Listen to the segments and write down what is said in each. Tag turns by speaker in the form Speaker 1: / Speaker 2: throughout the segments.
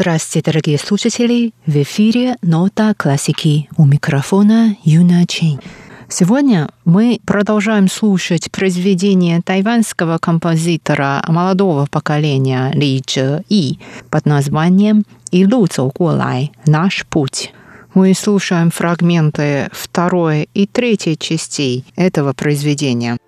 Speaker 1: Здравствуйте, дорогие слушатели! В эфире «Нота классики» у микрофона Юна Чень. Сегодня мы продолжаем слушать произведение тайванского композитора молодого поколения Ли Чжэ И под названием «И лу лай. Наш путь». Мы слушаем фрагменты второй и третьей частей этого произведения –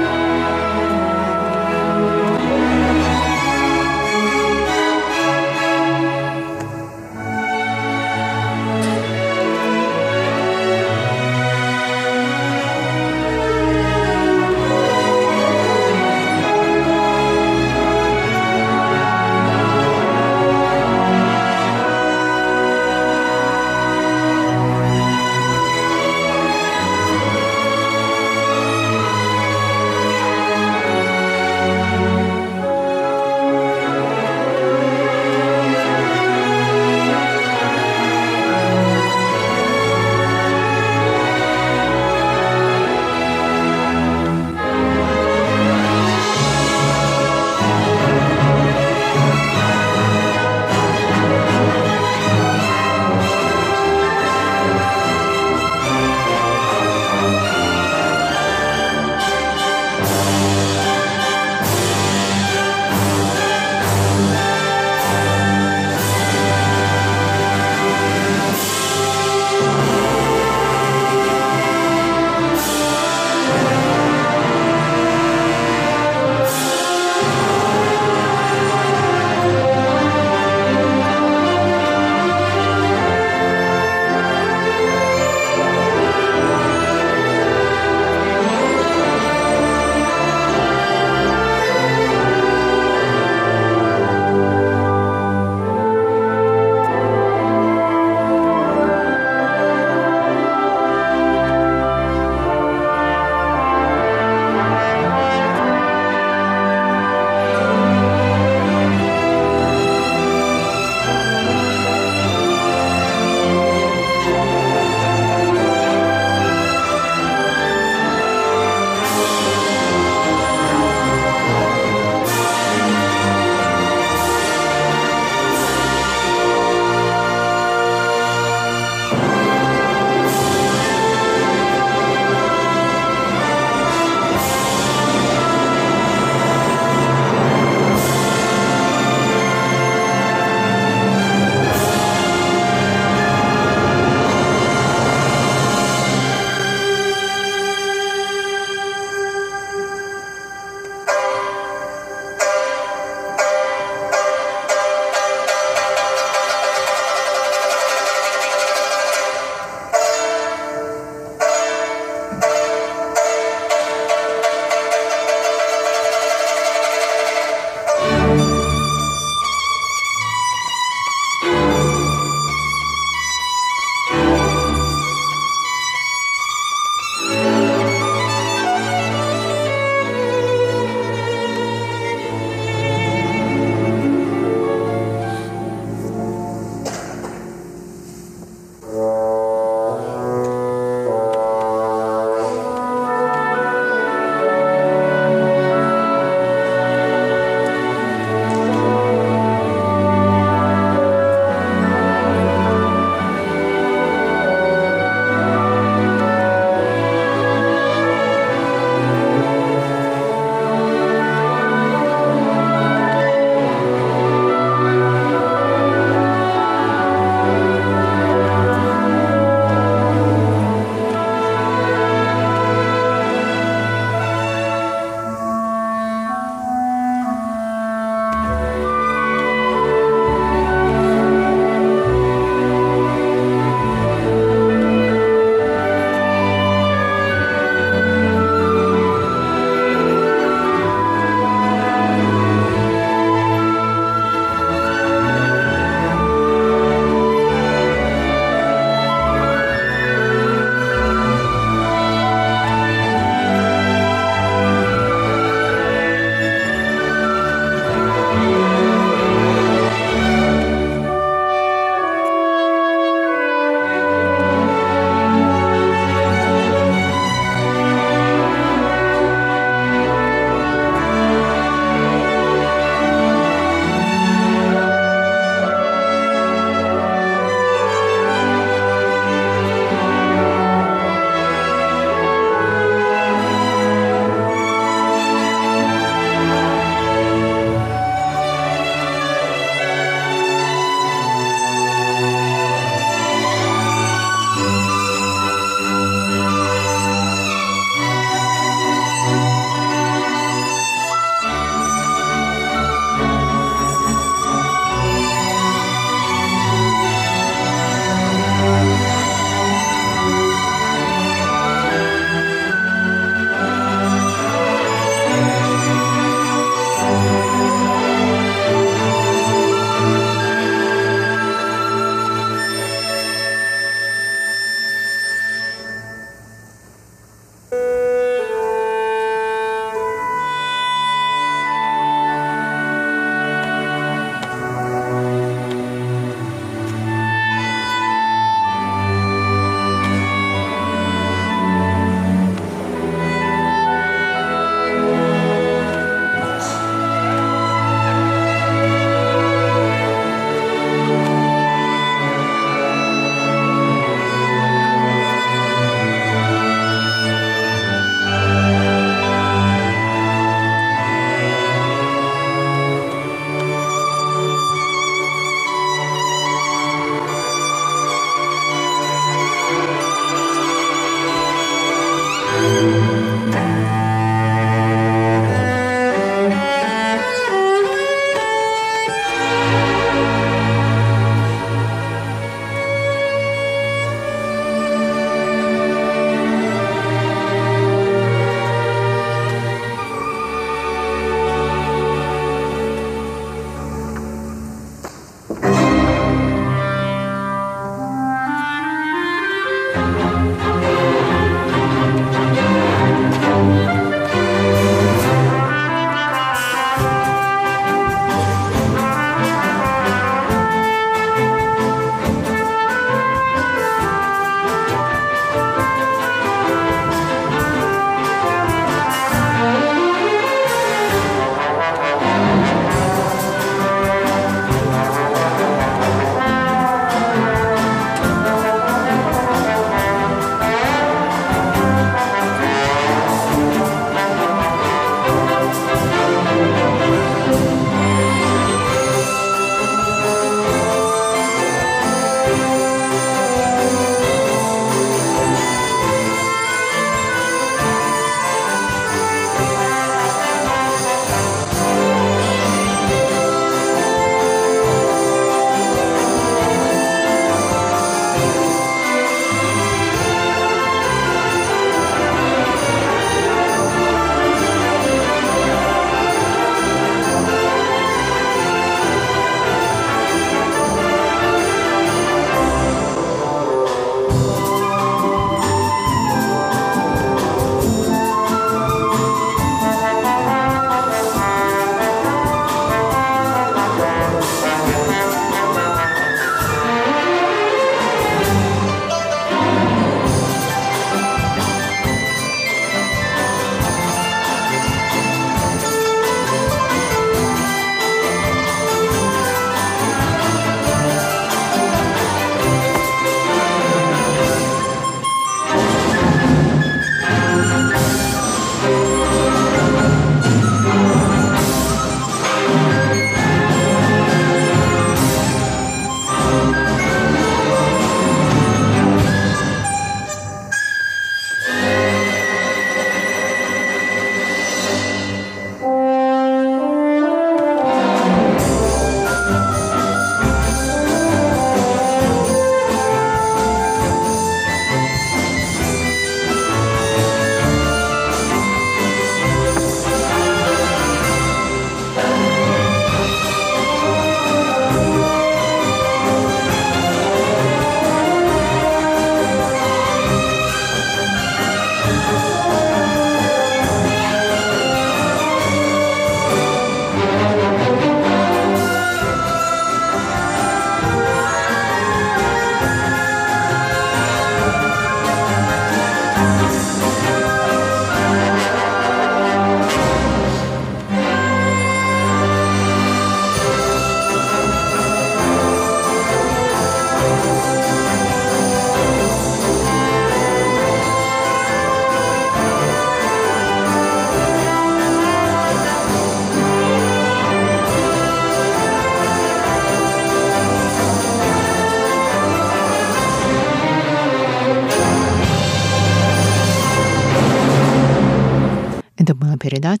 Speaker 1: передача